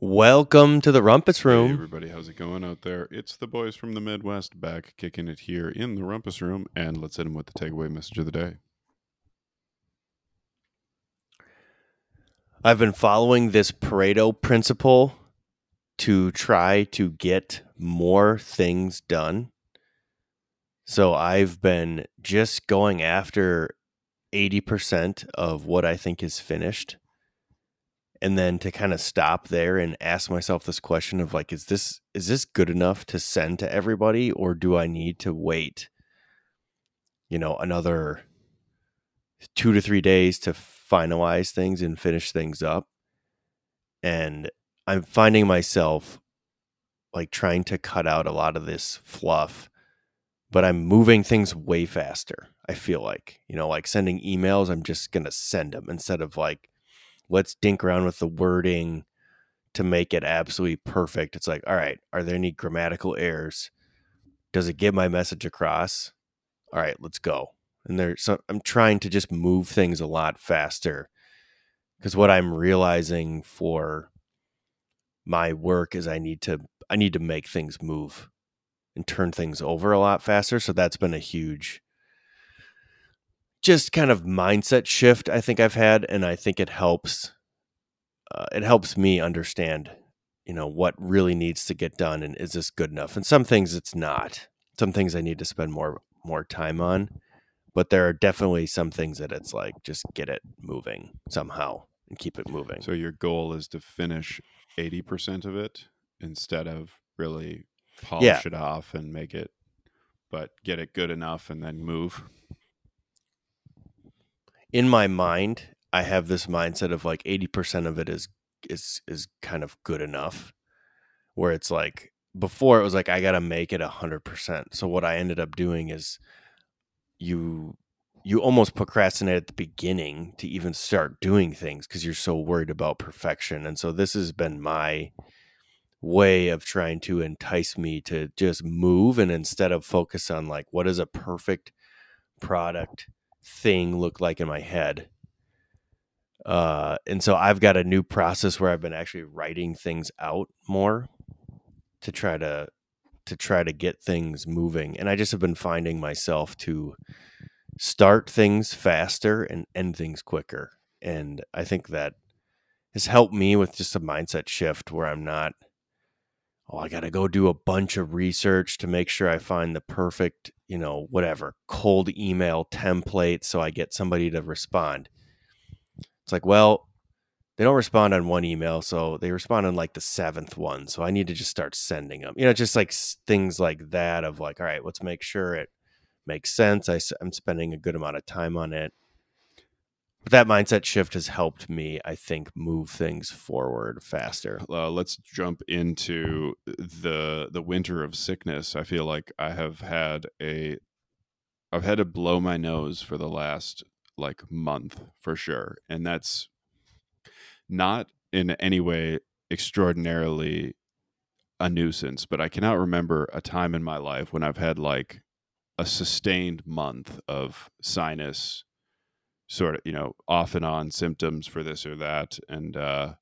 Welcome to the Rumpus Room. Hey everybody, how's it going out there? It's the boys from the Midwest back kicking it here in the Rumpus Room, and let's hit them with the takeaway message of the day. I've been following this Pareto principle to try to get more things done. So I've been just going after 80% of what I think is finished. And then to kind of stop there and ask myself this question of like is this is this good enough to send to everybody or do I need to wait you know another 2 to 3 days to finalize things and finish things up. And I'm finding myself like trying to cut out a lot of this fluff, but I'm moving things way faster. I feel like, you know, like sending emails, I'm just going to send them instead of like, let's dink around with the wording to make it absolutely perfect. It's like, all right, are there any grammatical errors? Does it get my message across? All right, let's go and there so i'm trying to just move things a lot faster because what i'm realizing for my work is i need to i need to make things move and turn things over a lot faster so that's been a huge just kind of mindset shift i think i've had and i think it helps uh, it helps me understand you know what really needs to get done and is this good enough and some things it's not some things i need to spend more more time on but there are definitely some things that it's like just get it moving somehow and keep it moving. So your goal is to finish 80% of it instead of really polish Yeah. it off and make it but get it good enough and then move. In my mind, I have this mindset of like 80% of it is is is kind of good enough where it's like before it was like I got to make it 100%. So what I ended up doing is you you almost procrastinate at the beginning to even start doing things because you're so worried about perfection. And so this has been my way of trying to entice me to just move and instead of focus on like what is a perfect product thing look like in my head. Uh and so i've got a new process where i've been actually writing things out more to try to to try to get things moving and i just have been finding myself to start things faster and end things quicker and i think that has helped me with just a mindset shift where i'm not oh i gotta go do a bunch of research to make sure i find the perfect you know whatever cold email template so i get somebody to respond. It's like well they don't respond on one email so they respond on like the seventh one so i need to just start sending them you know just like things like that of like all right let's make sure it makes sense I, am spending a good amount of time on it but that mindset shift has helped me i think move things forward faster Uh, let's jump into the the winter of sickness. I feel like I have had a I've had to blow my nose for the last like month for sure. And that's not in any way extraordinarily a nuisance, but I cannot remember a time in my life when I've had like a sustained month of sinus sort of, you know, off and on symptoms for this or that. And uh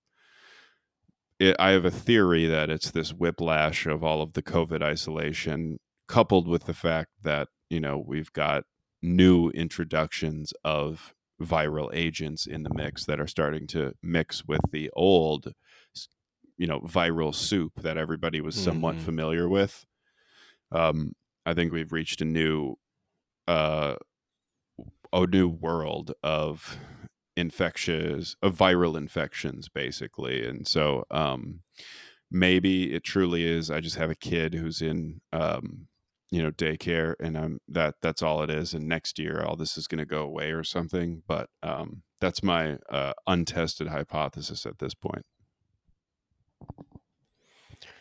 it, I have a theory that it's this whiplash of all of the COVID isolation, coupled with the fact that you know we've got new introductions of viral agents in the mix that are starting to mix with the old, you know, viral soup that everybody was somewhat Mhm. familiar with. Um, I think we've reached a new, uh, a new world of infectious of viral infections basically and so um maybe it truly is i just have a kid who's in um you know daycare and i'm that that's all it is and next year all this is going to go away or something but um that's my uh untested hypothesis at this point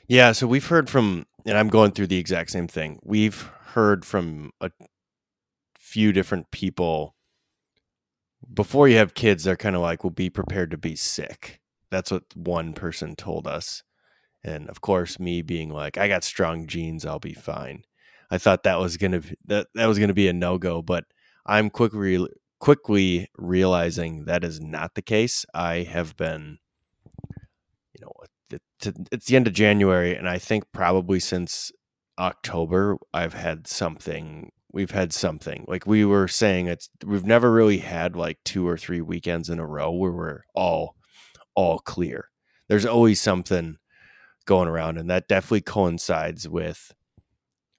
Yeah, so we've heard from, and I'm going through the exact same thing. We've heard from a few different people. Before you have kids, they're kind of like, well, be prepared to be sick. That's what one person told us. And of course, me being like, I got strong genes, I'll be fine. I thought that was gonna be, that that was gonna be a no go, but I'm quickly quickly realizing that is not the case. I have been, you know, it's the end of January, and I think probably since October I've had something. We've had something like we were saying. It's we've never really had like two or three weekends in a row where we're all all clear. There's always something going around, and that definitely coincides with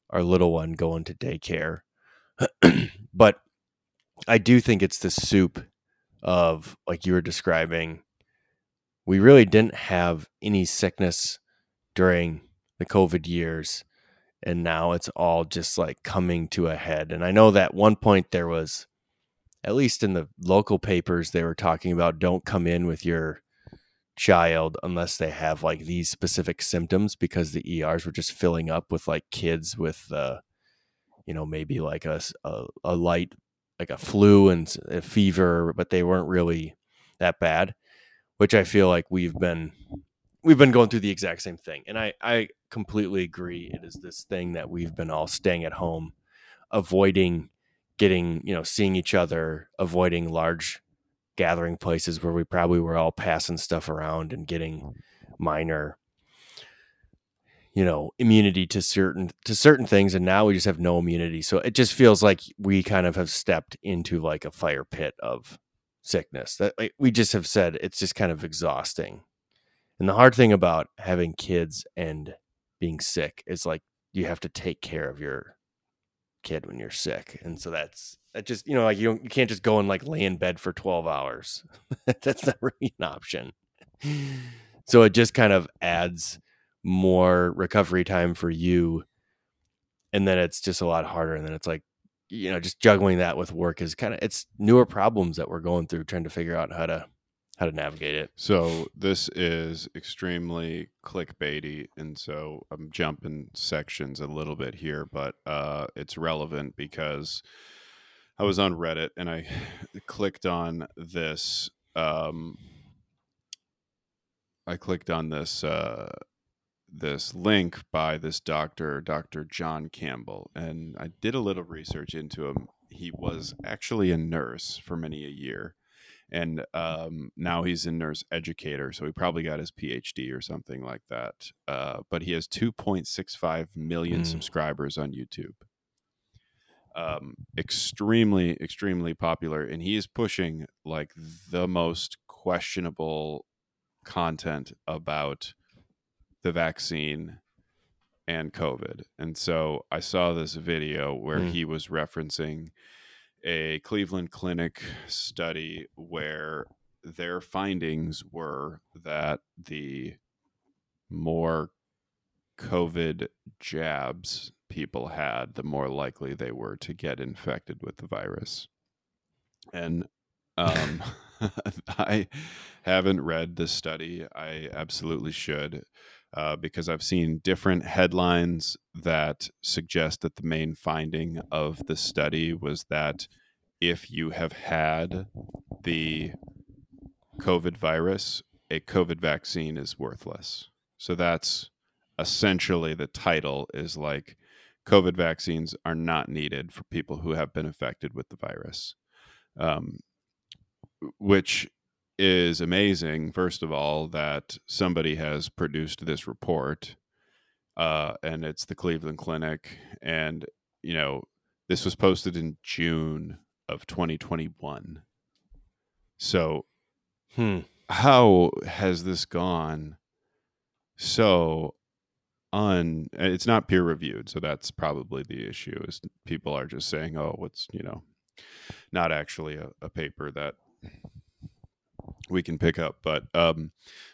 our little one going to daycare. but I do think it's the soup of like you were describing. We really didn't have any sickness during the COVID years, and now it's all just like coming to a head. And I know that one point there was, at least in the local papers, they were talking about don't come in with your child unless they have like these specific symptoms because the ERs were just filling up with like kids with uh you know maybe like a a, a light like a flu and a fever but they weren't really that bad which I feel like we've been we've been going through the exact same thing and I I completely agree it is this thing that we've been all staying at home avoiding getting you know seeing each other avoiding large gathering places where we probably were all passing stuff around and getting minor you know immunity to certain to certain things and now we just have no immunity. So it just feels like we kind of have stepped into like a fire pit of sickness that like, we just have said it's just kind of exhausting. And the hard thing about having kids and being sick is like you have to take care of your kid when you're sick and so that's that just you know like you you can't just go and like lay in bed for 12 hours. That's not really an option. So it just kind of adds more recovery time for you and then it's just a lot harder and then it's like you know just juggling that with work is kind of it's newer problems that we're going through trying to figure out how to how to navigate it So this is extremely clickbaity, and so I'm jumping sections a little bit here, but uh, it's relevant because I was on Reddit and I clicked on this. Um, I clicked on this uh, this link by this doctor, Dr. John Campbell, and I did a little research into him. He was actually a nurse for many a year, and um, now he's a nurse educator, so he probably got his PhD or something like that. Uh, but he has 2.65 million Mm. subscribers on YouTube. Um, extremely, extremely popular, and he is pushing like the most questionable content about the vaccine and COVID. And so I saw this video where Mm. he was referencing a Cleveland Clinic study where their findings were that the more COVID jabs people had, the more likely they were to get infected with the virus. And um, I haven't read this study. I absolutely should. Uh, because I've seen different headlines that suggest that the main finding of the study was that if you have had the COVID virus, a COVID vaccine is worthless. So that's essentially the title is like COVID vaccines are not needed for people who have been affected with the virus, um, which is amazing. First of all, that somebody has produced this report, uh, and it's the Cleveland Clinic, and you know this was posted in June of 2021. So hmm how has this gone so un it's not peer reviewed so that's probably the issue is people are just saying oh it's you know not actually a, a paper that we can pick up but um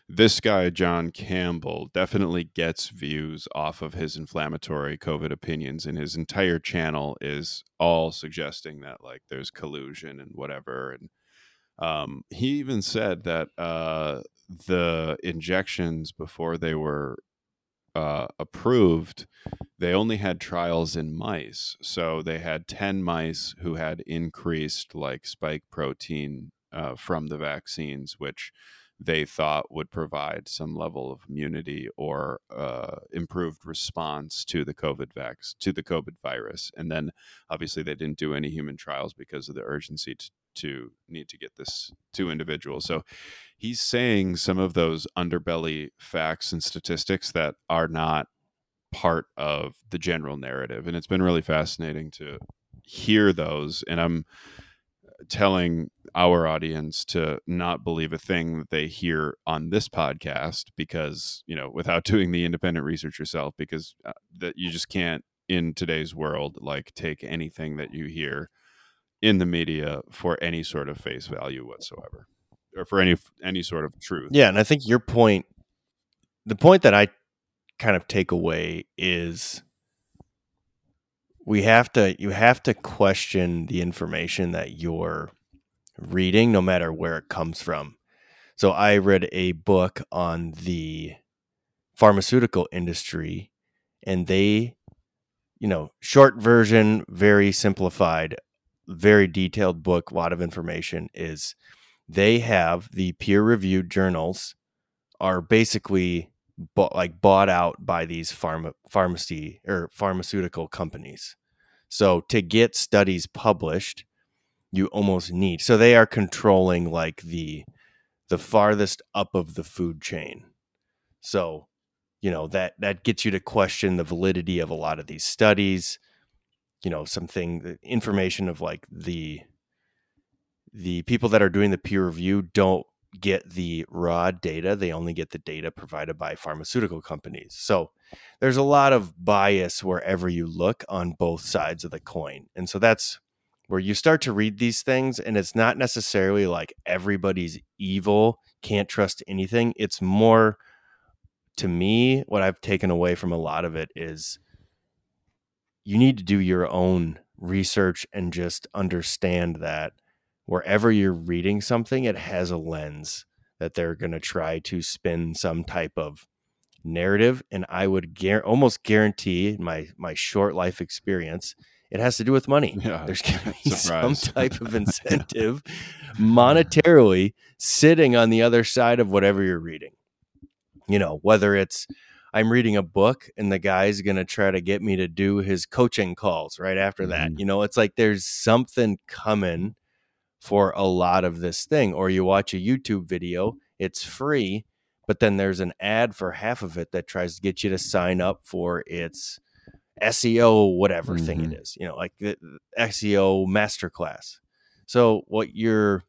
this guy john campbell definitely gets views off of his inflammatory covid opinions and his entire channel is all suggesting that like there's collusion and whatever and um, he even said that uh, the injections before they were uh, approved, they only had trials in mice. So they had 10 mice who had increased like spike protein uh, from the vaccines, which they thought would provide some level of immunity or uh, improved response to the COVID vax to the COVID virus. And then obviously they didn't do any human trials because of the urgency to, to need to get this to individuals. So he's saying some of those underbelly facts and statistics that are not part of the general narrative. And it's been really fascinating to hear those. And I'm telling our audience to not believe a thing that they hear on this podcast because, you know, without doing the independent research yourself, because uh, that you just can't in today's world like take anything that you hear in the media for any sort of face value whatsoever or for any any sort of truth. Yeah, and I think your point the point that I kind of take away is we have to you have to question the information that you're reading no matter where it comes from. So I read a book on the pharmaceutical industry and they you know, short version, very simplified, very detailed book, a lot of information is they have the peer reviewed journals are basically bought, like bought out by these pharma pharmacy or pharmaceutical companies. So to get studies published, you almost need. So they are controlling like the the farthest up of the food chain. So, you know, that that gets you to question the validity of a lot of these studies. You know, something the information of like the the people that are doing the peer review don't get the raw data. They only get the data provided by pharmaceutical companies. So there's a lot of bias wherever you look on both sides of the coin. And so that's where you start to read these things, and it's not necessarily like everybody's evil, can't trust anything. It's more to me, what I've taken away from a lot of it is you need to do your own research and just understand that wherever you're reading something, it has a lens that they're going to try to spin some type of narrative. And I would gar- almost guarantee my my short life experience, it has to do with money. Yeah, There's going to be some type of incentive monetarily sitting on the other side of whatever you're reading. You know, whether it's I'm reading a book and the guy's going to try to get me to do his coaching calls right after that. Mm-hmm. You know, it's like there's something coming for a lot of this thing. Or you watch a YouTube video, it's free, but then there's an ad for half of it that tries to get you to sign up for its SEO, whatever mm-hmm. thing it mm-hmm. you know, like the SEO masterclass. So what you're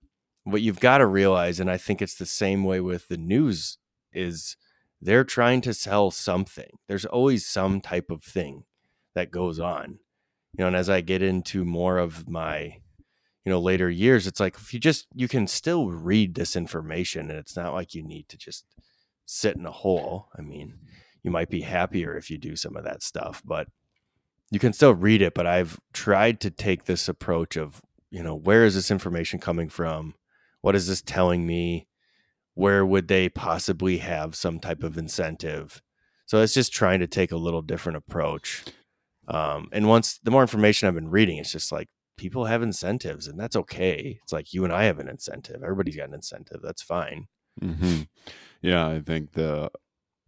what you've got to realize, and I think it's the same way with the news, is they're trying to sell something. There's always some type of thing that goes on. You know, and as I get into more of my you know later years it's like if you just you can still read this information and it's not like you need to just sit in a hole. I mean you might be happier if you do some of that stuff but you can still read it but i've tried to take this approach of you know where is this information coming from? What is this telling me? Where would they possibly have some type of incentive? So it's just trying to take a little different approach. Um, and once the more information i've been reading it's just like people have incentives and that's okay. It's like you and I have an incentive. Everybody's got an incentive. That's fine. Mm-hmm. Yeah, I think the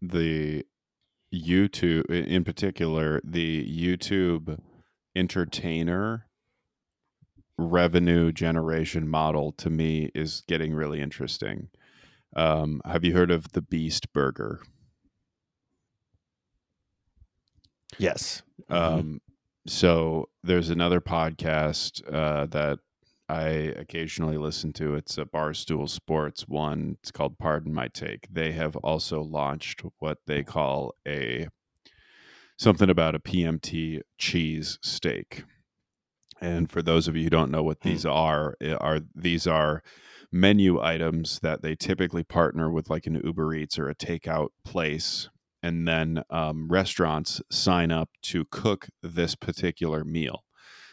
the YouTube in particular, the YouTube entertainer revenue generation model to me is getting really interesting. Um, have you heard of the Beast Burger? Yes. Mm-hmm. Um, so there's another podcast uh, that I occasionally listen to. It's a Barstool Sports one. It's called Pardon My Take. They have also launched what they call a something about a PMT cheese steak. And for those of you who don't know what these hmm. are, eh, are these are menu items that they typically partner with like an Uber Eats or a takeout place and then um, restaurants sign up to cook this particular meal.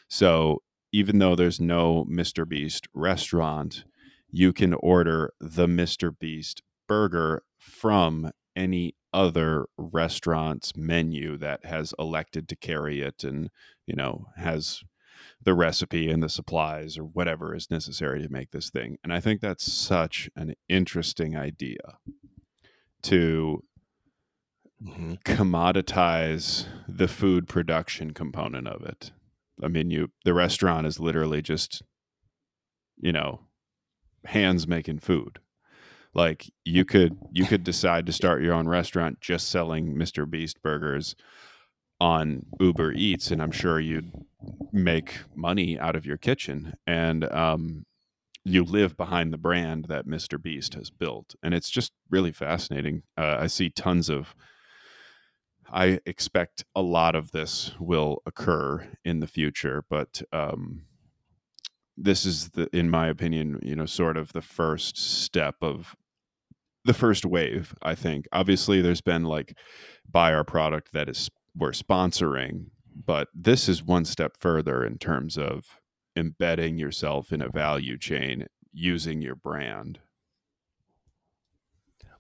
So even though there's no Mr. Beast restaurant, you can order the Mr. Beast burger from any other restaurant's menu that has elected to carry it and, you know, has the recipe and the supplies or whatever is necessary to make this thing. And I think that's such an interesting idea to mm-hmm. commoditize the food production component of it. I mean, you the restaurant is literally just you know, hands making food. Like you could you could decide to start your own restaurant just selling Mr. Beast burgers on Uber Eats, and I'm sure you'd make money out of your kitchen. And um, you live behind the brand that Mr. Beast has built, and it's just really fascinating. Uh, I see tons of. I expect a lot of this will occur in the future, but um, this is the, in my opinion, you know, sort of the first step of the first wave. I think obviously there's been like buy our product that is we're sponsoring, but this is one step further in terms of embedding yourself in a value chain using your brand.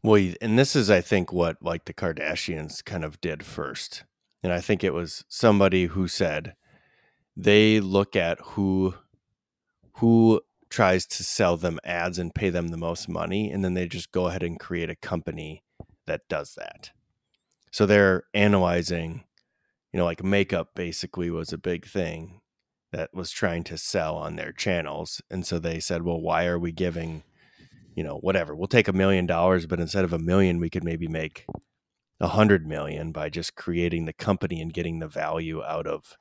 Well, and this is, I think, what like the Kardashians kind of did first. And I think it was somebody who said they look at who who tries to sell them ads and pay them the most money, and then they just go ahead and create a company that does that. So they're analyzing, you know, like makeup basically was a big thing that was trying to sell on their channels. And so they said, well, why are we giving, you know, whatever? We'll take a million dollars, but instead of a million, we could maybe make a hundred million by just creating the company and getting the value out of,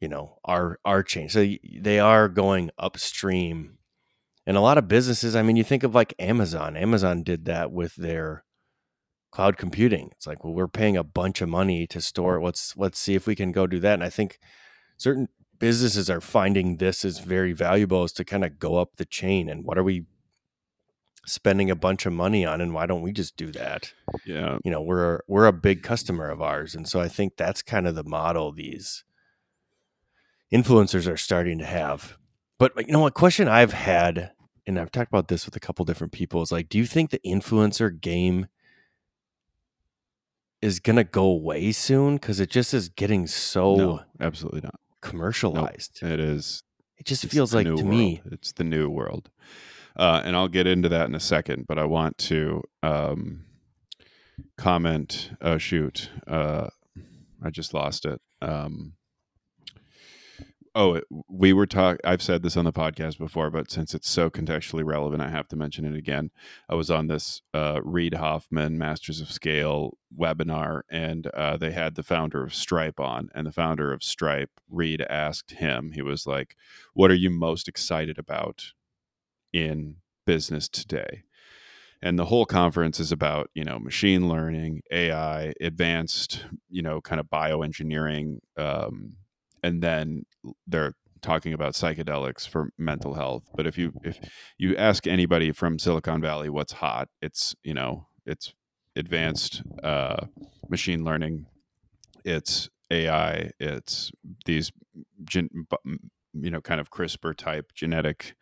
you know, our our chain. So they are going upstream. And a lot of businesses, I mean, you think of like Amazon. Amazon did that with their cloud computing. It's like, well, we're paying a bunch of money to store. Let's let's see if we can go do that. And I think certain businesses are finding this is very valuable is to kind of go up the chain and what are we spending a bunch of money on and why don't we just do that? Yeah. You know we're we're a big customer of ours and so i think that's kind of the model these influencers are starting to have. But you know what question i've had and i've talked about this with a couple different people is like do you think the influencer game is going to go away soon? Because it just is getting so no, absolutely not commercialized. Nope, it is. It just feels like to world. me, it's the new world. Uh, and I'll get into that in a second, but I want to um, comment. Oh shoot, uh, I just lost it. Um, oh, we were talking. I've said this on the podcast before, but since it's so contextually relevant, I have to mention it again. I was on this uh, Reid Hoffman Masters of Scale webinar, and uh, they had the founder of Stripe on, and the founder of Stripe, Reid, asked him. He was like, "What are you most excited about in business today?" and the whole conference is about you know machine learning ai advanced you know kind of bioengineering um, and then they're talking about psychedelics for mental health but if you if you ask anybody from silicon valley what's hot it's you know it's advanced uh, machine learning it's ai it's these gen, you know kind of crispr type genetic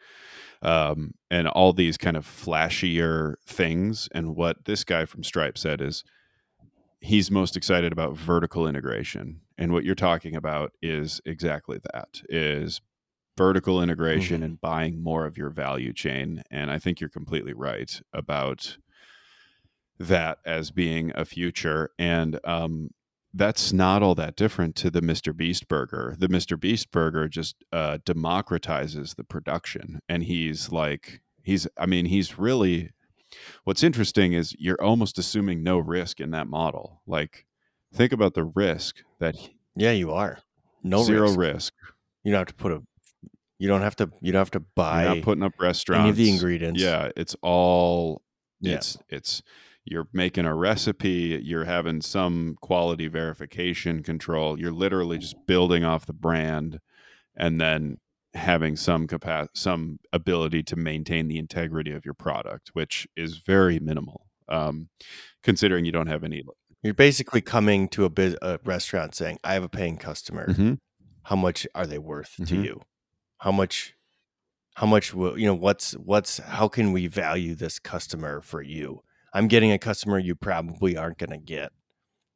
um, and all these kind of flashier things. And what this guy from stripe said is he's most excited about vertical integration and what you're talking about is exactly that is vertical integration mm-hmm. and buying more of your value chain and i think you're completely right about that as being a future and um, that's not all that different to the mr beast burger the mr beast burger just uh, democratizes the production and he's like he's i mean he's really What's interesting is you're almost assuming no risk in that model. Like, think about the risk that. Yeah, you are. No zero risk. risk. You don't have to put a. You don't have to. You don't have to buy. You're not putting up restaurants. Any of the ingredients. Yeah, it's all. It's yeah. it's you're making a recipe you're having some quality verification control you're literally just building off the brand and then having some capacity, some ability to maintain the integrity of your product, which is very minimal, um, considering you don't have any. You're basically coming to a, biz- a restaurant saying, "I have a paying customer. Mm-hmm. How much are they worth mm-hmm. to you? How much? How much will you know? What's what's? How can we value this customer for you? I'm getting a customer you probably aren't going to get.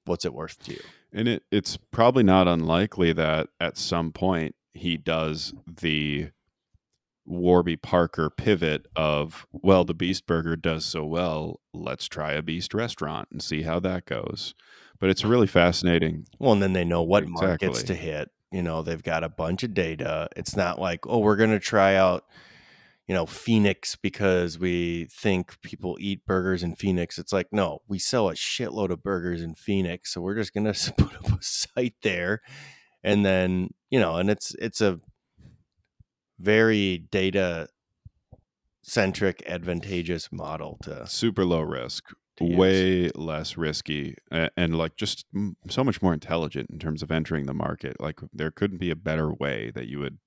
What's it worth to you? And it, it's probably not unlikely that at some point he does the Warby Parker pivot of, well, the Beast Burger does so well, let's try a Beast restaurant and see how that goes. But it's really fascinating. Well, and then they know what exactly. markets to hit. You know, they've got a bunch of data. It's not like, oh, we're going to try out, you know, Phoenix because we think people eat burgers in Phoenix. It's like, no, we sell a shitload of burgers in Phoenix. So we're just going to put up a site there. And then, you know, and it's, it's a very data centric, advantageous model to super low risk, use. way less risky, a- and like just m- so much more intelligent in terms of entering the market. Like there couldn't be a better way that you would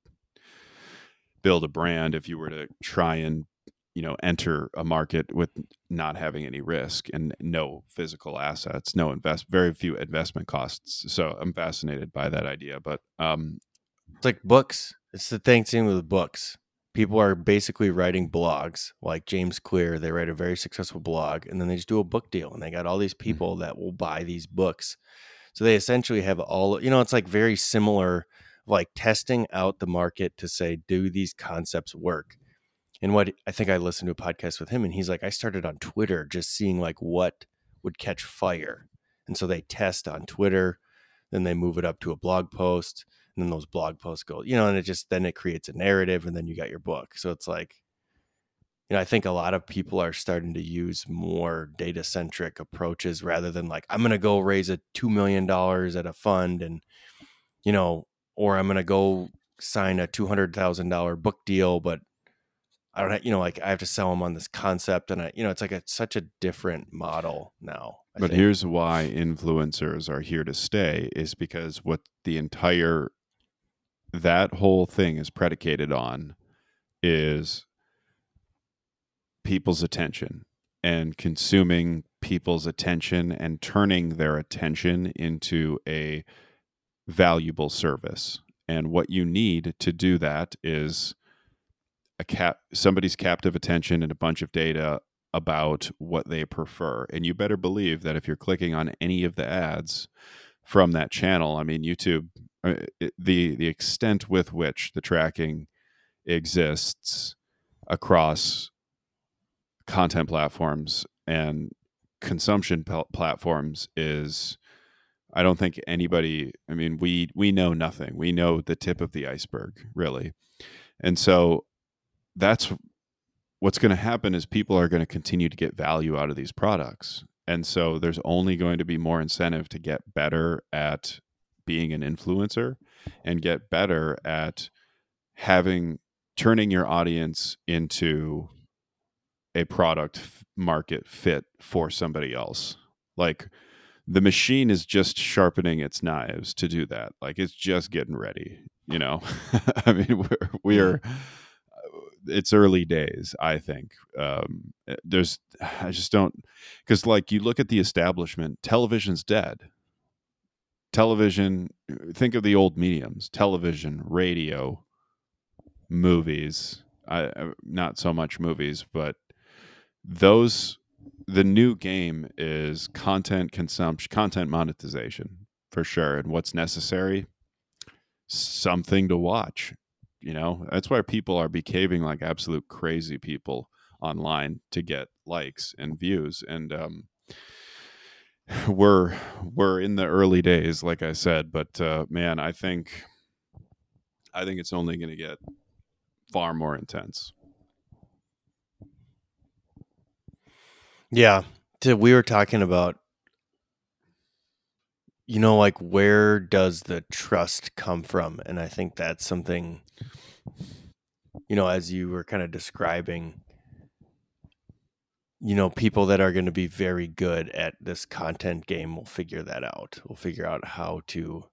build a brand if you were to try and you know enter a market with not having any risk and no physical assets no invest very few investment costs so i'm fascinated by that idea but um It's like books. It's the thing same with books. People are basically writing blogs like James Clear. They write a very successful blog and then they just do a book deal and they got all these mm-hmm. people that will buy these books. So they essentially have all, you know, it's like very similar, like testing out the market to say, do these concepts work? And what I think I listened to a podcast with him and he's like, I started on Twitter just seeing like what would catch fire. And so they test on Twitter, then they move it up to a blog post and then those blog posts go you know and it just then it creates a narrative and then you got your book so it's like you know i think a lot of people are starting to use more data centric approaches rather than like i'm going to go raise a 2 million dollars at a fund and you know or i'm going to go sign a $200,000 book deal but I don't have, you know like I have to sell them on this concept and I you know it's like a such a different model now I but think. here's why influencers are here to stay is because what the entire that whole thing is predicated on is people's attention and consuming people's attention and turning their attention into a valuable service and what you need to do that is a cap somebody's captive attention and a bunch of data about what they prefer. And you better believe that if you're clicking on any of the ads from that channel, I mean, YouTube, uh, the the extent with which the tracking exists across content platforms and consumption pl- platforms is I don't think anybody I mean we we know nothing. We know the tip of the iceberg, really. And so that's what's going to happen is people are going to continue to get value out of these products. And so there's only going to be more incentive to get better at being an influencer and get better at having turning your audience into a product market fit for somebody else. Like the machine is just sharpening its knives to do that. Like it's just getting ready, you know. I mean, we're we're it's early days i think um there's i just don't because like you look at the establishment television's dead television think of the old mediums television radio movies I, not so much movies but those the new game is content consumption content monetization for sure and what's necessary something to watch you know? That's why people are behaving like absolute crazy people online to get likes and views and um we're we're in the early days like i said but uh man i think i think it's only going to get far more intense Yeah. We were talking about, you know, like where does the trust come from? And I think that's something, you know, as you were kind of describing, you know, people that are going to be very good at this content game will figure that out. We'll figure out how to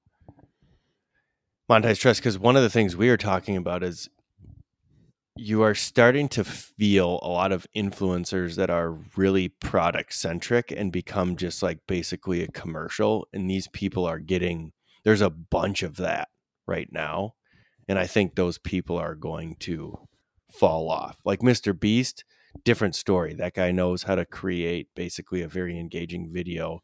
monetize trust. Because one of the things we are talking about is you are starting to feel a lot of influencers that are really product centric and become just like basically a commercial and these people are getting there's a bunch of that right now and i think those people are going to fall off like mr beast different story. That guy knows how to create basically a very engaging video.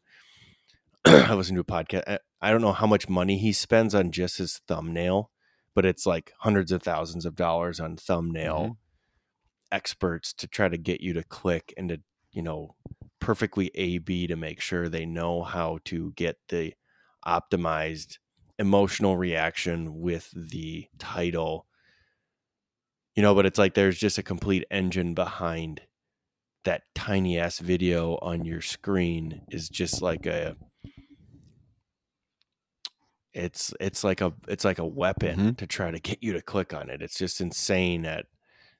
I listen to a podcast I- eh, i don't know how much money he spends on just his thumbnail but it's like hundreds of thousands of dollars on thumbnail mm-hmm. experts to try to get you to click and to you know perfectly a b to make sure they know how to get the optimized emotional reaction with the title you know but it's like there's just a complete engine behind that tiny ass video on your screen is just like a it's it's like a it's like a weapon Mhm. to try to get you to click on it it's just insane at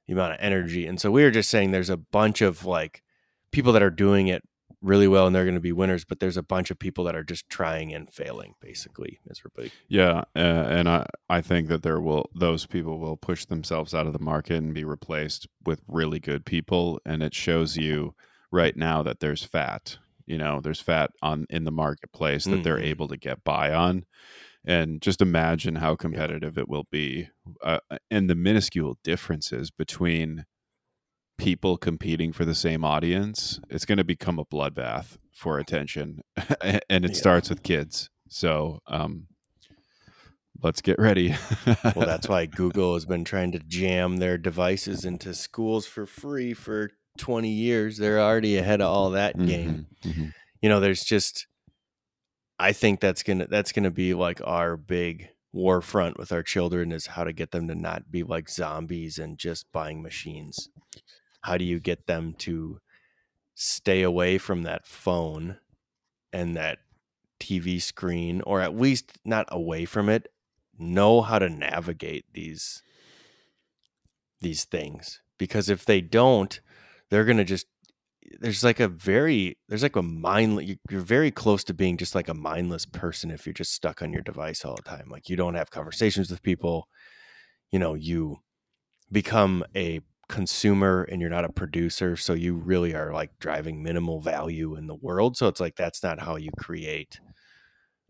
the amount of energy and so we were just saying there's a bunch of like people that are doing it really well and they're going to be winners but there's a bunch of people that are just trying and failing basically miserably Yeah, uh, and I I think that there will those people will push themselves out of the market and be replaced with really good people, and it shows you right now that there's fat. You know, there's fat on in the marketplace that they're Mhm. able to get by on, and just imagine how competitive it will be, uh, and the minuscule differences between people competing for the same audience. It's going to become a bloodbath for attention, and it Yeah. starts with kids. So, um, let's get ready. well that's why google has been trying to jam their devices into schools for free for 20 years they're already ahead of all that game Mhm, mhm. you know there's just i think that's gonna that's gonna be like our big war front with our children is how to get them to not be like zombies and just buying machines how do you get them to stay away from that phone and that tv screen or at least not away from it know how to navigate these these things? Because if they don't they're to just there's like a very there's like a mindless you're very close to being just like a mindless person if you're just stuck on your device all the time. Like you don't have conversations with people. You know you become a consumer and you're not a producer so you really are like driving minimal value in the world so it's like that's not how you create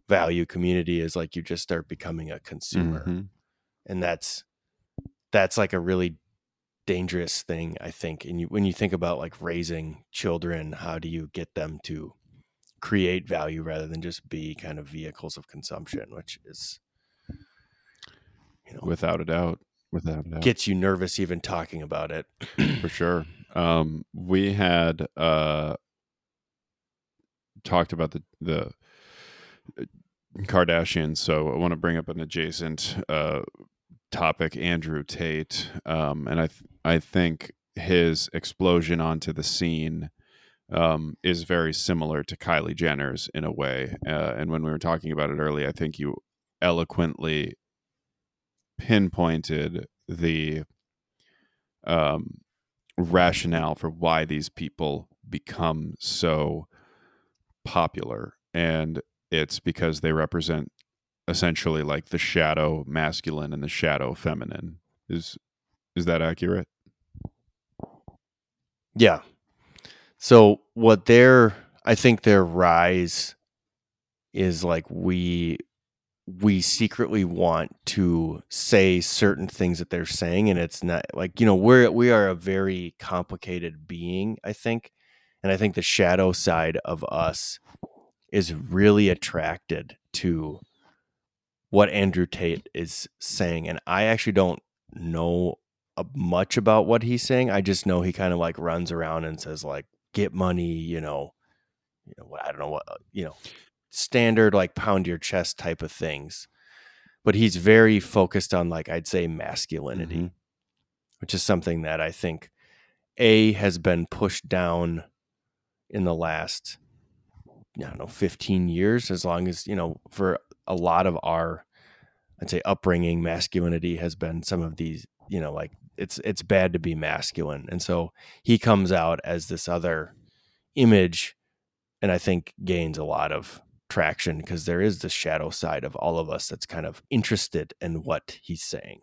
value community is like you just start becoming a consumer Mhm. and that's that's like a really dangerous thing i think and you when you think about like raising children how do you get them to create value rather than just be kind of vehicles of consumption which is you know Without a doubt. Without gets you nervous even talking about it for sure. Um, we had uh, talked about the the uh, Kardashians, so I want to bring up an adjacent uh, topic, Andrew Tate, um, and I th- I think his explosion onto the scene um, is very similar to Kylie Jenner's in a way. Uh, and when we were talking about it early, I think you eloquently pinpointed the um, rationale for why these people become so popular. And it's because they represent essentially like the shadow masculine and the shadow feminine. Is is that accurate? Yeah. So what their I think their rise is like we we secretly want to say certain things that they're saying and it's not like you know we're we are a very complicated being I think and I think the shadow side of us is really attracted to what Andrew Tate is saying and I actually don't know uh, much about what he's saying. I just know he kind of like runs around and says like get money, you know, you know, I don't know what, uh, you know, standard like pound your chest type of things. But he's very focused on like I'd say masculinity, Mhm. which is something that I think a has been pushed down in the last I don't know 15 years as long as, you know, for a lot of our I'd say upbringing masculinity has been some of these, you know, like it's it's bad to be masculine. And so he comes out as this other image and I think gains a lot of traction because there is the shadow side of all of us that's kind of interested in what he's saying.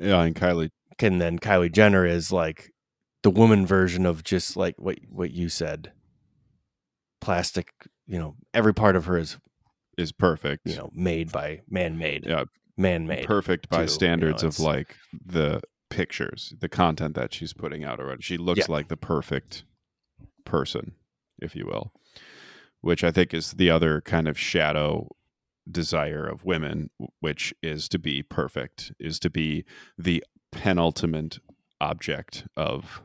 Yeah, and Kylie. And then Kylie Jenner is like the woman version of just like what what you said. Plastic, you know, every part of her is, Is perfect. you know, made by man made. Yeah, Man made. perfect by too, you know, standards of like the pictures, the content that she's putting out already. She looks Yeah. like the perfect person, if you will, which I think is the other kind of shadow desire of women, which is to be perfect, is to be the penultimate object of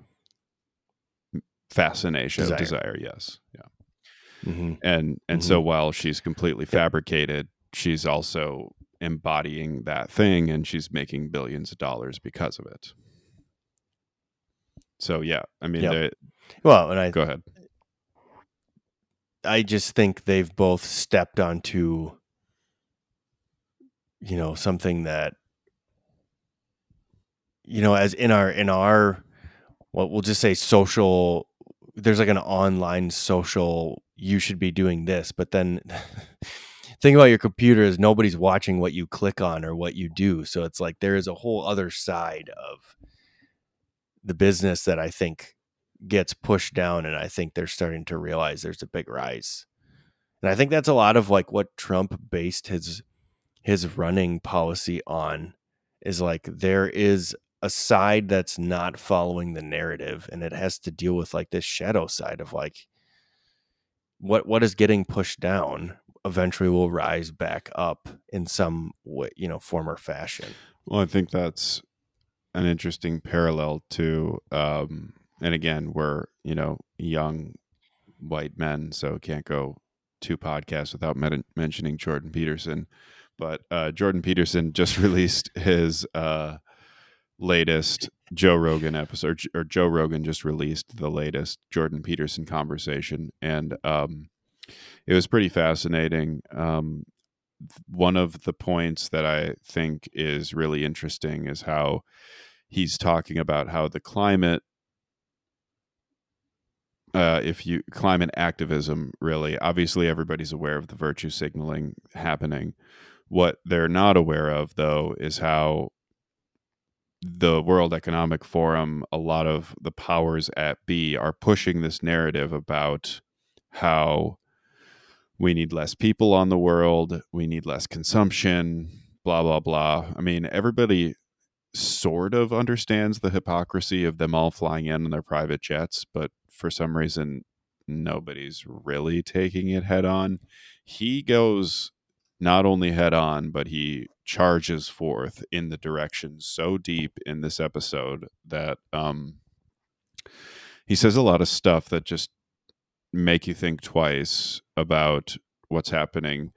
fascination, Desire. desire. yes, yeah Mhm. and and so while she's completely fabricated she's also embodying that thing and she's making billions of dollars because of it. So yeah, I mean, Yep. they- Well, and I go ahead. I just think they've both stepped onto you know something that you know as in our in our what we'll just say social there's like an online social you should be doing this but then thing about your computer is nobody's watching what you click on or what you do. So it's like there is a whole other side of the business that i think gets pushed down and i think they're starting to realize there's a big rise. And i think that's a lot of like what trump based his his running policy on is like there is a side that's not following the narrative and it has to deal with like this shadow side of like what what is getting pushed down eventually will rise back up in some way, you know form or fashion. Well, I think that's an interesting parallel to, um, and again, we're you know young white men, so can't go two podcasts without men- mentioning Jordan Peterson. But uh, Jordan Peterson just released his uh, latest Joe Rogan episode, or Joe Rogan just released the latest Jordan Peterson conversation, and um, it was pretty fascinating. Um, one of the points that I think is really interesting is how he's talking about how the climate uh, if you climate activism really. Obviously everybody's aware of the virtue signaling happening. What they're not aware of though is how the world economic forum a lot of the powers at b are pushing this narrative about how we need less people on the world we need less consumption blah blah blah. I mean everybody sort of understands the hypocrisy of them all flying in on their private jets but for some reason nobody's really taking it head on. He goes not only head on but he charges forth in the direction so deep in this episode that um he says a lot of stuff that just make you think twice about what's happening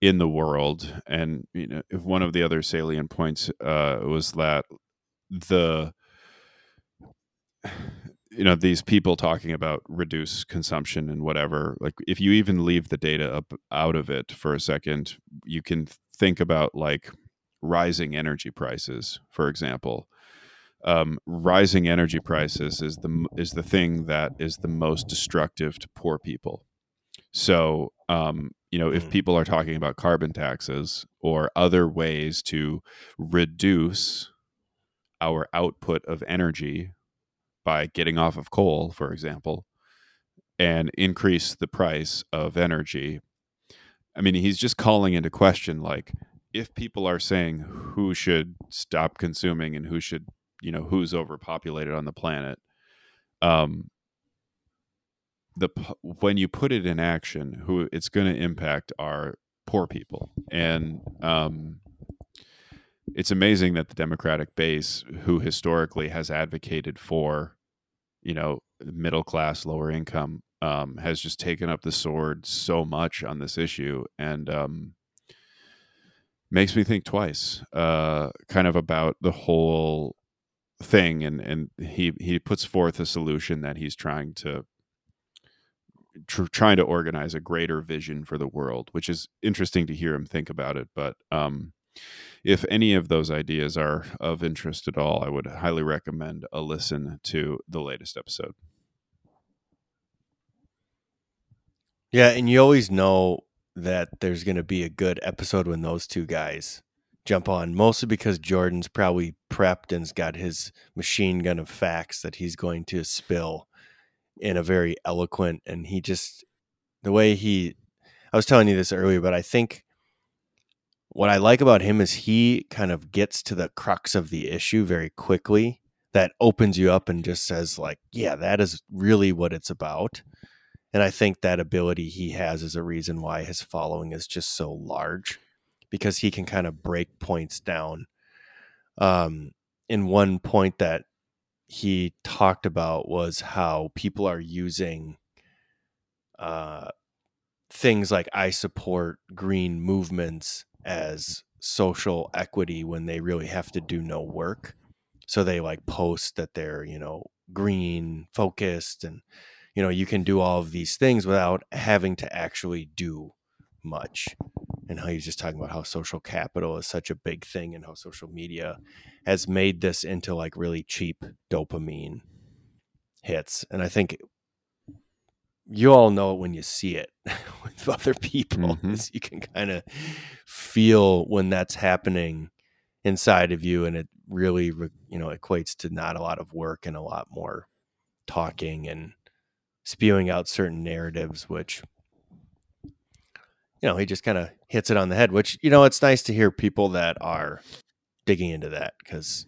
in the world. And you know if one of the other salient points uh was that the you know these people talking about reduce consumption and whatever like if you even leave the data up out of it for a second you can think about like rising energy prices for example um, rising energy prices is the is the thing that is the most destructive to poor people so um, you know if Mm. people are talking about carbon taxes or other ways to reduce our output of energy by getting off of coal for example and increase the price of energy. I mean he's just calling into question like if people are saying who should stop consuming and who should you know who's overpopulated on the planet um the when you put it in action who it's going to impact are poor people. And um it's amazing that the democratic base who historically has advocated for you know middle class lower income um has just taken up the sword so much on this issue and um makes me think twice uh kind of about the whole thing and and he he puts forth a solution that he's trying to tr- trying to organize a greater vision for the world which is interesting to hear him think about it but um if any of those ideas are of interest at all i would highly recommend a listen to the latest episode. Yeah, and you always know that there's going to be a good episode when those two guys jump on, mostly because Jordan's probably prepped and's got his machine gun of facts that he's going to spill in a very eloquent and he just the way he I was telling you this earlier, but I think what I like about him is he kind of gets to the crux of the issue very quickly that opens you up and just says like, yeah, that is really what it's about. And I think that ability he has is a reason why his following is just so large because he can kind of break points down. Um, in one point that he talked about was how people are using uh, things like I support green movements as social equity when they really have to do no work. So they like post that they're, you know, green focused and you know, you can do all of these things without having to actually do much. And how he's just talking about how social capital is such a big thing and how social media has made this into like really cheap dopamine hits. And I think you all know it when you see it with other people. Mhm. You can kind of feel when that's happening inside of you, and it really, you know, equates to not a lot of work and a lot more talking and spewing out certain narratives, which you know he just kind of hits it on the head. Which you know, it's nice to hear people that are digging into that because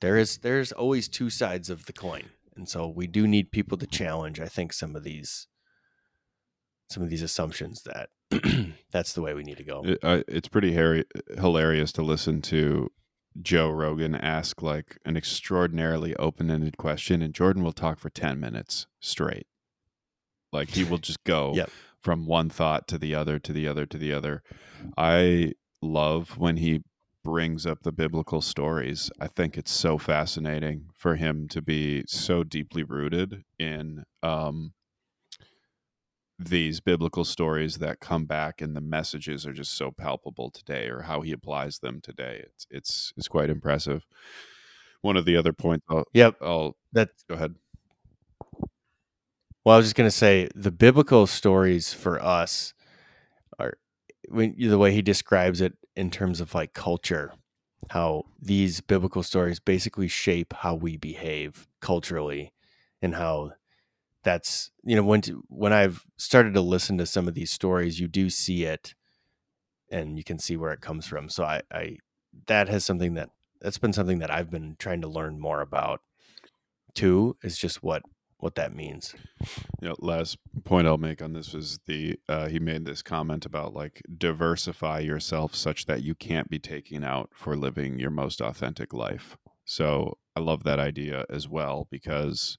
there is there's always two sides of the coin and so we do need people to challenge i think some of these some of these assumptions that that's the way we need to go It, I, it's pretty hairy, hilarious to listen to Joe Rogan ask like an extraordinarily open-ended question, and Jordan will talk for ten minutes straight. Like he will just go Yep. from one thought to the other to the other to the other. I love when he brings up the biblical stories. I think it's so fascinating for him to be so deeply rooted in um, these biblical stories that come back and the messages are just so palpable today or how he applies them today. It's it's it's quite impressive. One of the other points I'll, yep I'll that go ahead. well i was just going to say the biblical stories for us are when the way he describes it in terms of like culture how these biblical stories basically shape how we behave culturally and how that's you know when to, when I've started to listen to some of these stories you do see it and you can see where it comes from. So I I that has something that that's been something that I've been trying to learn more about too is just what what that means know, last point I'll make on this was the uh, he made this comment about like diversify yourself such that you can't be taken out for living your most authentic life. So I love that idea as well because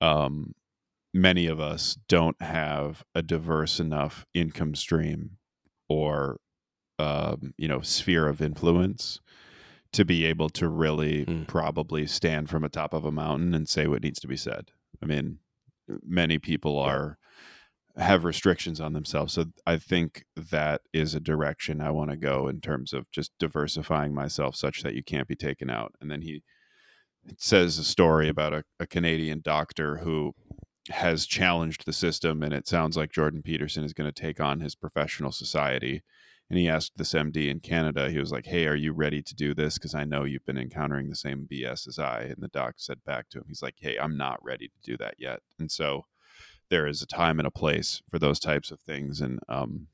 um, many of us don't have a diverse enough income stream or um, you know sphere of influence to be able to really Hmm. probably stand from a top of a mountain and say what needs to be said. I mean, many people are have restrictions on themselves. So I think that is a direction I want to go in terms of just diversifying myself such that you can't be taken out. And then he says a story about a, a Canadian doctor who has challenged the system and it sounds like Jordan Peterson is going to take on his professional society. And he asked this MD in Canada, he was like, Hey, are you ready to do this? Because I know you've been encountering the same BS as I. And the doc said back to him, He's like, Hey, I'm not ready to do that yet. And so there is a time and a place for those types of things. And um,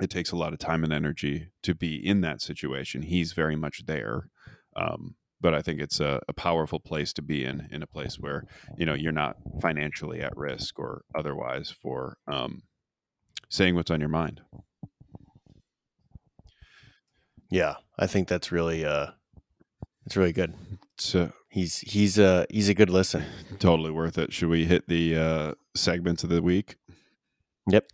it takes a lot of time and energy to be in that situation. He's very much there. Um, but I think it's a, a powerful place to be in, in a place where, you know, you're not financially at risk or otherwise for um, saying what's on your mind. Yeah I think that's really uh it's really good So he's he's a he's a good listen totally worth it. Should we hit the uh, segments of the week? yep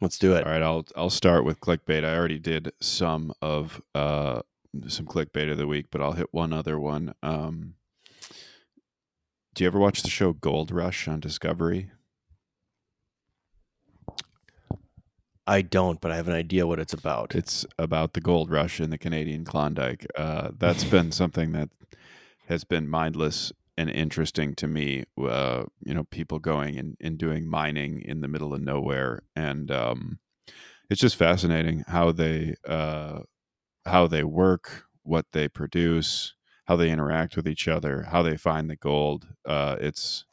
let's do it All right, I'll I'll start with clickbait. I already did some of uh some clickbait of the week, but I'll hit one other one. Um Do you ever watch the show Gold Rush on Discovery? I don't but I have an idea what it's about It's about the gold rush in the Canadian Klondike. Uh, that's been something that has been mindless and interesting to me. Uh, you know, people going and, and doing mining in the middle of nowhere, and um, it's just fascinating how they uh, how they work, what they produce, how they interact with each other, how they find the gold. Uh, it's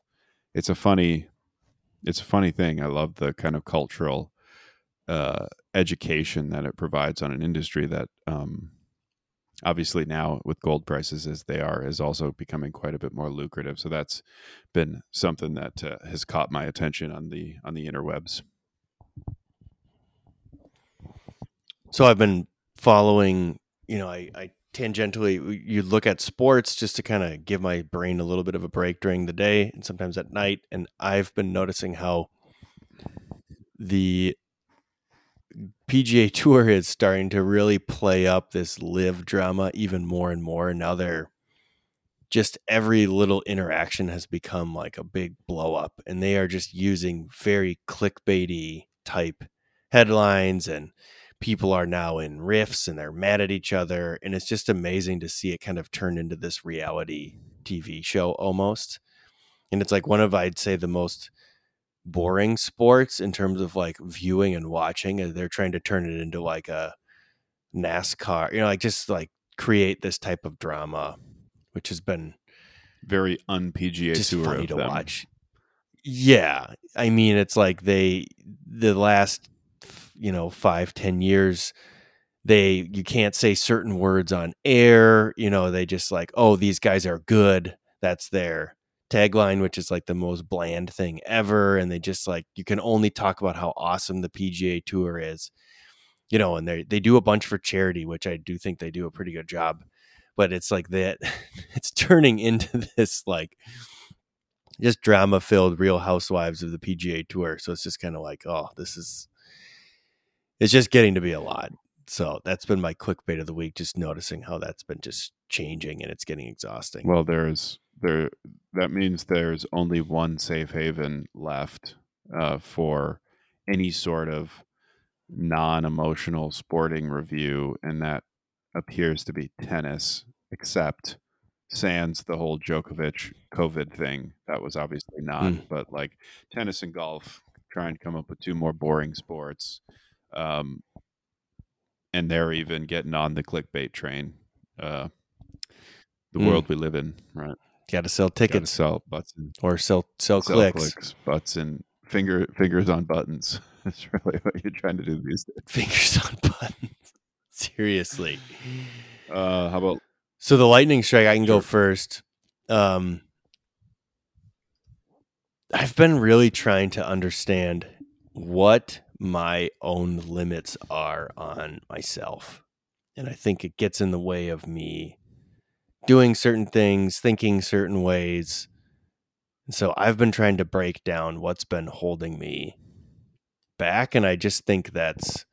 it's a funny it's a funny thing. I love the kind of cultural uh, education that it provides on an industry that um, obviously now with gold prices as they are is also becoming quite a bit more lucrative. So that's been something that uh, has caught my attention on the on the interwebs. So I've been following, you know, I, I tangentially you look at sports just to kind of give my brain a little bit of a break during the day and sometimes at night. And I've been noticing how the PGA Tour is starting to really play up this live drama even more and more. And now they're just every little interaction has become like a big blow up, and they are just using very clickbaity type headlines, and people are now in riffs and they're mad at each other, and it's just amazing to see it kind of turn into this reality TV show almost. And it's like one of I'd say the most boring sports in terms of like viewing and watching and they're trying to turn it into like a NASCAR, you know, like just like create this type of drama which has been very un PGA just tour funny to them. watch. Yeah, I mean, it's like they the last you know five ten years they you can't say certain words on air you know they just like oh these guys are good that's their tagline which is like the most bland thing ever and they just like you can only talk about how awesome the PGA tour is you know and they they do a bunch for charity which I do think they do a pretty good job but it's like that it's turning into this like just drama filled real housewives of the PGA tour so it's just kind of like oh this is it's just getting to be a lot so that's been my clickbait of the week just noticing how that's been just changing and it's getting exhausting. Well, there's there that means there's only one safe haven left uh, for any sort of non-emotional sporting review, and that appears to be tennis, except sans the whole Djokovic COVID thing. That was obviously not, Mm. but like tennis and golf, trying to come up with two more boring sports. Um, and they're even getting on the clickbait train. Uh, the Mm. world we live in, right? Got to sell tickets sell butts and or sell sell, sell clicks. clicks, butts and finger fingers on buttons. That's really what you're trying to do these days. fingers on buttons seriously Uh, how about So the lightning strike, I can go first. Um, I've been really trying to understand what my own limits are on myself, and I think it gets in the way of me doing certain things, thinking certain ways. So I've been trying to break down what's been holding me back, and I just think that's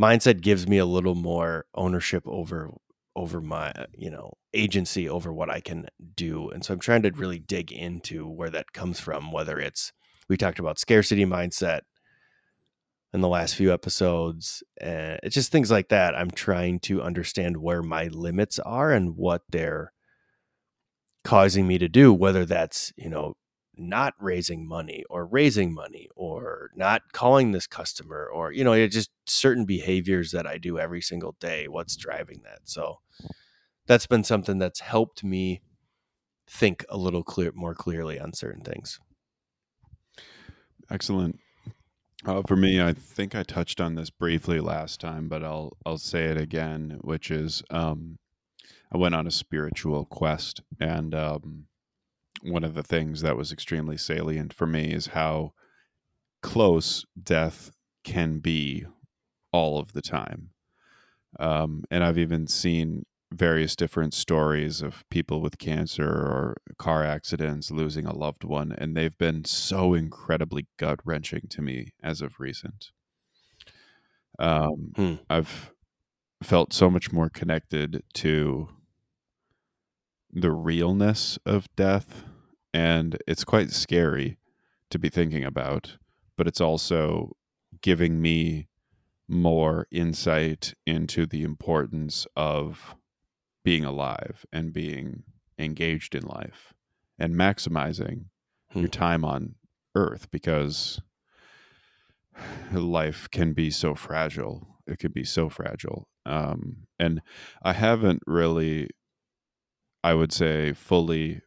mindset gives me a little more ownership over over my uh, you know agency over what i can do and so i'm trying to really dig into where that comes from whether it's we talked about scarcity mindset in the last few episodes and it's just things like that i'm trying to understand where my limits are and what they're causing me to do whether that's you know not raising money or raising money or not calling this customer or you know just certain behaviors that i do every single day what's driving that so that's been something that's helped me think a little clear more clearly on certain things excellent? Uh, for me, I think I touched on this briefly last time, but I'll I'll say it again, which is um, I went on a spiritual quest, and um, one of the things that was extremely salient for me is how close death can be all of the time. Um, and I've even seen various different stories of people with cancer or car accidents losing a loved one, and they've been so incredibly gut wrenching to me as of recent. Um, Hmm. I've felt so much more connected to the realness of death, and it's quite scary to be thinking about, but it's also giving me more insight into the importance of being alive and being engaged in life and maximizing Hmm. your time on earth because life can be so fragile. It can be so fragile. Um, and i haven't really i would say fully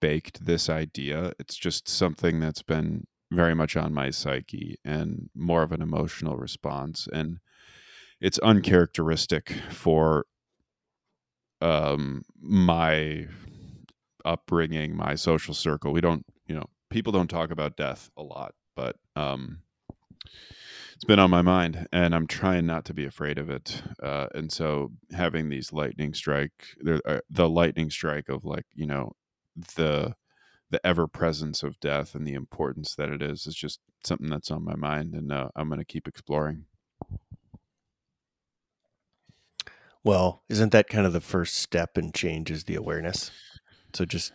baked this idea. It's just something that's been very much on my psyche and more of an emotional response. And it's uncharacteristic for um my upbringing my social circle. We don't you know people don't talk about death a lot but um it's been on my mind and i'm trying not to be afraid of it. Uh and so having these lightning strike the, uh, the lightning strike of like you know the the ever presence of death and the importance that it is is just something that's on my mind and uh, i'm going to keep exploring Well, isn't that kind of the first step in change is the awareness? So just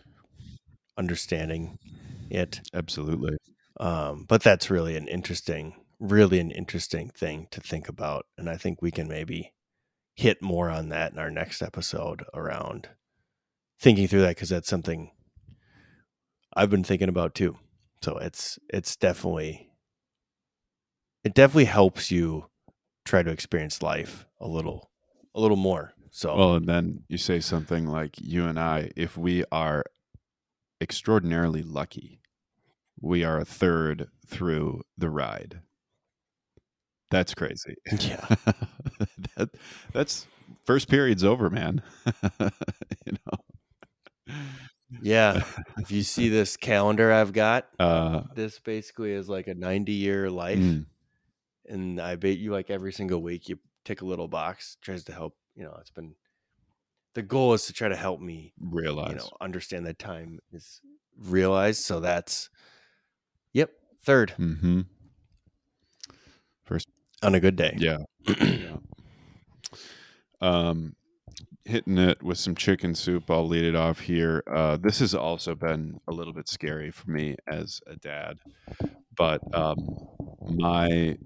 understanding it. Absolutely. Um, but that's really an interesting, really an interesting thing to think about. And I think we can maybe hit more on that in our next episode around thinking through that because that's something I've been thinking about too. So it's it's definitely it definitely helps you try to experience life a little a little more. So Well, and then you say something like you and I, if we are extraordinarily lucky, we are a third through the ride. That's crazy. yeah. that, that's first period's over, man. you know. Yeah. If you see this calendar I've got, Uh, this basically is like a 90 year life. mm, And I bet you like every single week you tick a little box, tries to help, you know, it's been the goal is to try to help me, realize. you know, understand that time is realized. So that's yep, third mm-hmm. First, on a good day. yeah. yeah. Um, hitting it with some chicken soup. I'll lead it off here. Uh, this has also been a little bit scary for me as a dad, but um, my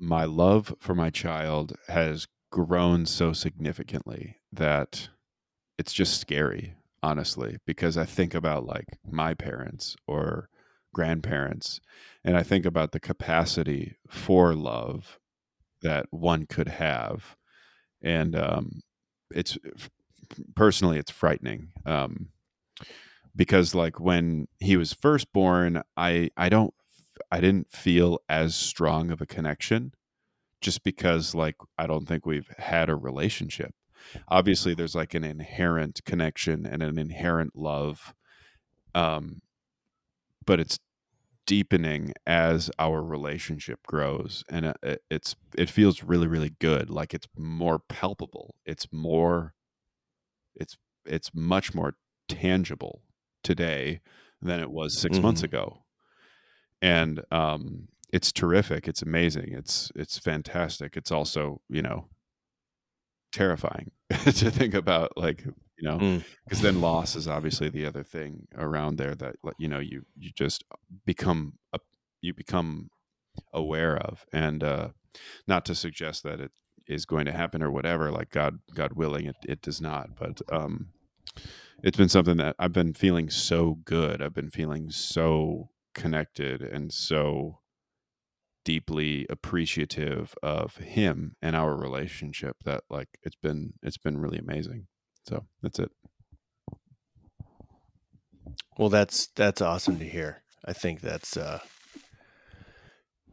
my love for my child has grown so significantly that it's just scary, honestly, because I think about like my parents or grandparents, and I think about the capacity for love that one could have and um, it's personally it's frightening um, because like when he was first born i i don't i didn't feel as strong of a connection just because like i don't think we've had a relationship. Obviously there's like an inherent connection and an inherent love um but it's deepening as our relationship grows and it- it, it's it feels really really good. Like it's more palpable. It's more it's it's much more tangible today than it was 6 months Mhm. ago and um it's terrific it's amazing it's it's fantastic it's also you know terrifying to think about like you know Mm. because then loss is obviously the other thing around there that you know you you just become a, you become aware of and uh not to suggest that it is going to happen or whatever like god god willing it, it does not but um it's been something that i've been feeling so good i've been feeling so connected and so deeply appreciative of him and our relationship that like it's been it's been really amazing so that's it Well, that's that's awesome to hear. I think that's uh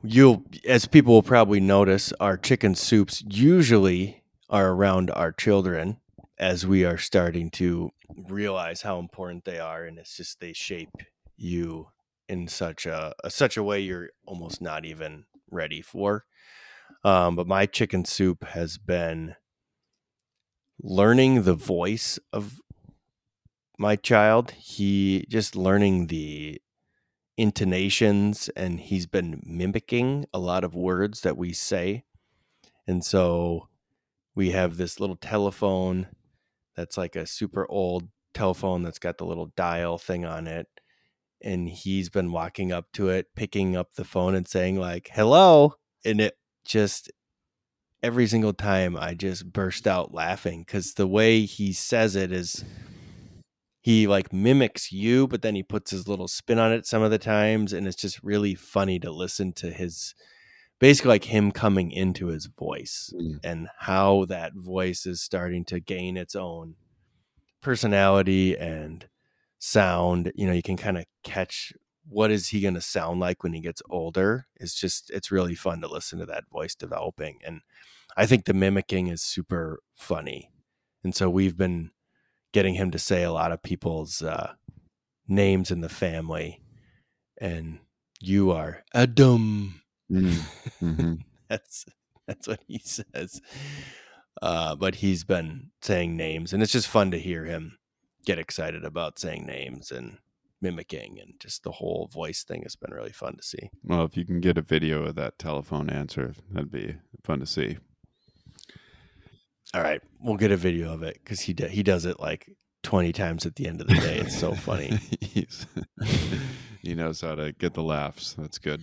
you'll as people will probably notice our chicken soups usually are around our children as we are starting to realize how important they are and it's just they shape you in such a, a such a way you're almost not even ready for. Um, but my chicken soup has been learning the voice of my child. He just learning the intonations and he's been mimicking a lot of words that we say. And so we have this little telephone that's like a super old telephone that's got the little dial thing on it. And he's been walking up to it, picking up the phone and saying, like, hello. And it just every single time I just burst out laughing because the way he says it is he like mimics you, but then he puts his little spin on it some of the times, and it's just really funny to listen to his basically like him coming into his voice Mm. and how that voice is starting to gain its own personality and sound. You know, you can kind of catch what is he going to sound like when he gets older. It's just it's really fun to listen to that voice developing, and I think the mimicking is super funny. And so we've been getting him to say a lot of people's uh, names in the family, and you are Adam. Mm. hmm That's that's what he says. Uh, but he's been saying names, and it's just fun to hear him get excited about saying names and mimicking, and just the whole voice thing has been really fun to see. well if you can get a video of that telephone answer that'd be fun to see All right, we'll get a video of it because he do, he does it like twenty times at the end of the day. It's so funny. he knows how to get the laughs. That's good.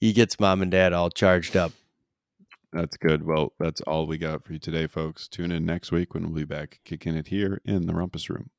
He gets mom and dad all charged up. That's good. Well, that's all we got for you today, folks. Tune in next week when we'll be back kicking it here in the Rumpus Room.